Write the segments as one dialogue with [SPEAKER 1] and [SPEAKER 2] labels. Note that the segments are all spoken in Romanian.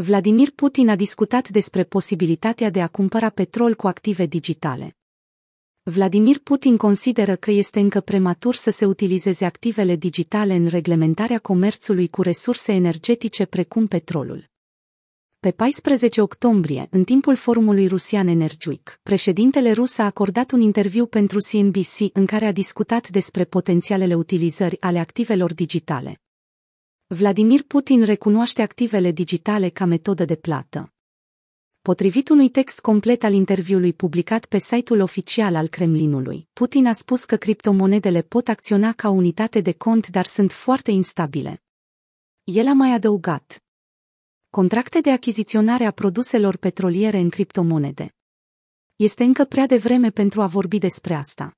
[SPEAKER 1] Vladimir Putin a discutat despre posibilitatea de a cumpăra petrol cu active digitale. Vladimir Putin consideră că este încă prematur să se utilizeze activele digitale în reglementarea comerțului cu resurse energetice precum petrolul. Pe 14 octombrie, în timpul forumului rusian Energic, președintele rus a acordat un interviu pentru CNBC în care a discutat despre potențialele utilizări ale activelor digitale. Vladimir Putin recunoaște activele digitale ca metodă de plată. Potrivit unui text complet al interviului publicat pe site-ul oficial al Kremlinului, Putin a spus că criptomonedele pot acționa ca unitate de cont, dar sunt foarte instabile. El a mai adăugat. Contracte de achiziționare a produselor petroliere în criptomonede. Este încă prea devreme pentru a vorbi despre asta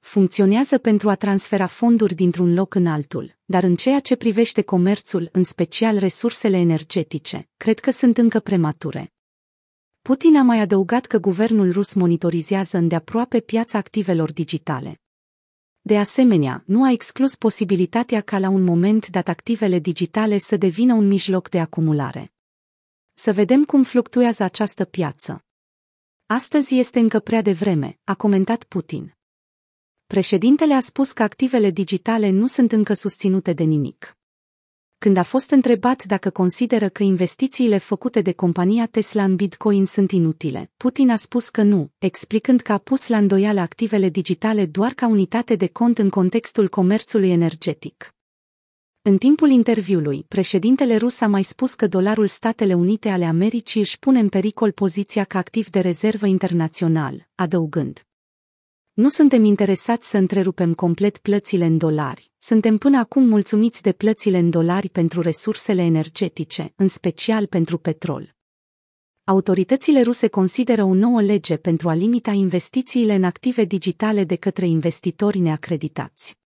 [SPEAKER 1] funcționează pentru a transfera fonduri dintr-un loc în altul, dar în ceea ce privește comerțul, în special resursele energetice, cred că sunt încă premature. Putin a mai adăugat că guvernul rus monitorizează îndeaproape piața activelor digitale. De asemenea, nu a exclus posibilitatea ca la un moment dat activele digitale să devină un mijloc de acumulare. Să vedem cum fluctuează această piață. Astăzi este încă prea devreme, a comentat Putin. Președintele a spus că activele digitale nu sunt încă susținute de nimic. Când a fost întrebat dacă consideră că investițiile făcute de compania Tesla în Bitcoin sunt inutile, Putin a spus că nu, explicând că a pus la îndoială activele digitale doar ca unitate de cont în contextul comerțului energetic. În timpul interviului, președintele rus a mai spus că dolarul Statele Unite ale Americii își pune în pericol poziția ca activ de rezervă internațional, adăugând. Nu suntem interesați să întrerupem complet plățile în dolari. Suntem până acum mulțumiți de plățile în dolari pentru resursele energetice, în special pentru petrol. Autoritățile ruse consideră o nouă lege pentru a limita investițiile în active digitale de către investitori neacreditați.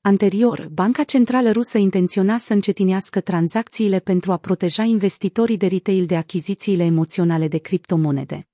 [SPEAKER 1] Anterior, Banca Centrală Rusă intenționa să încetinească tranzacțiile pentru a proteja investitorii de retail de achizițiile emoționale de criptomonede.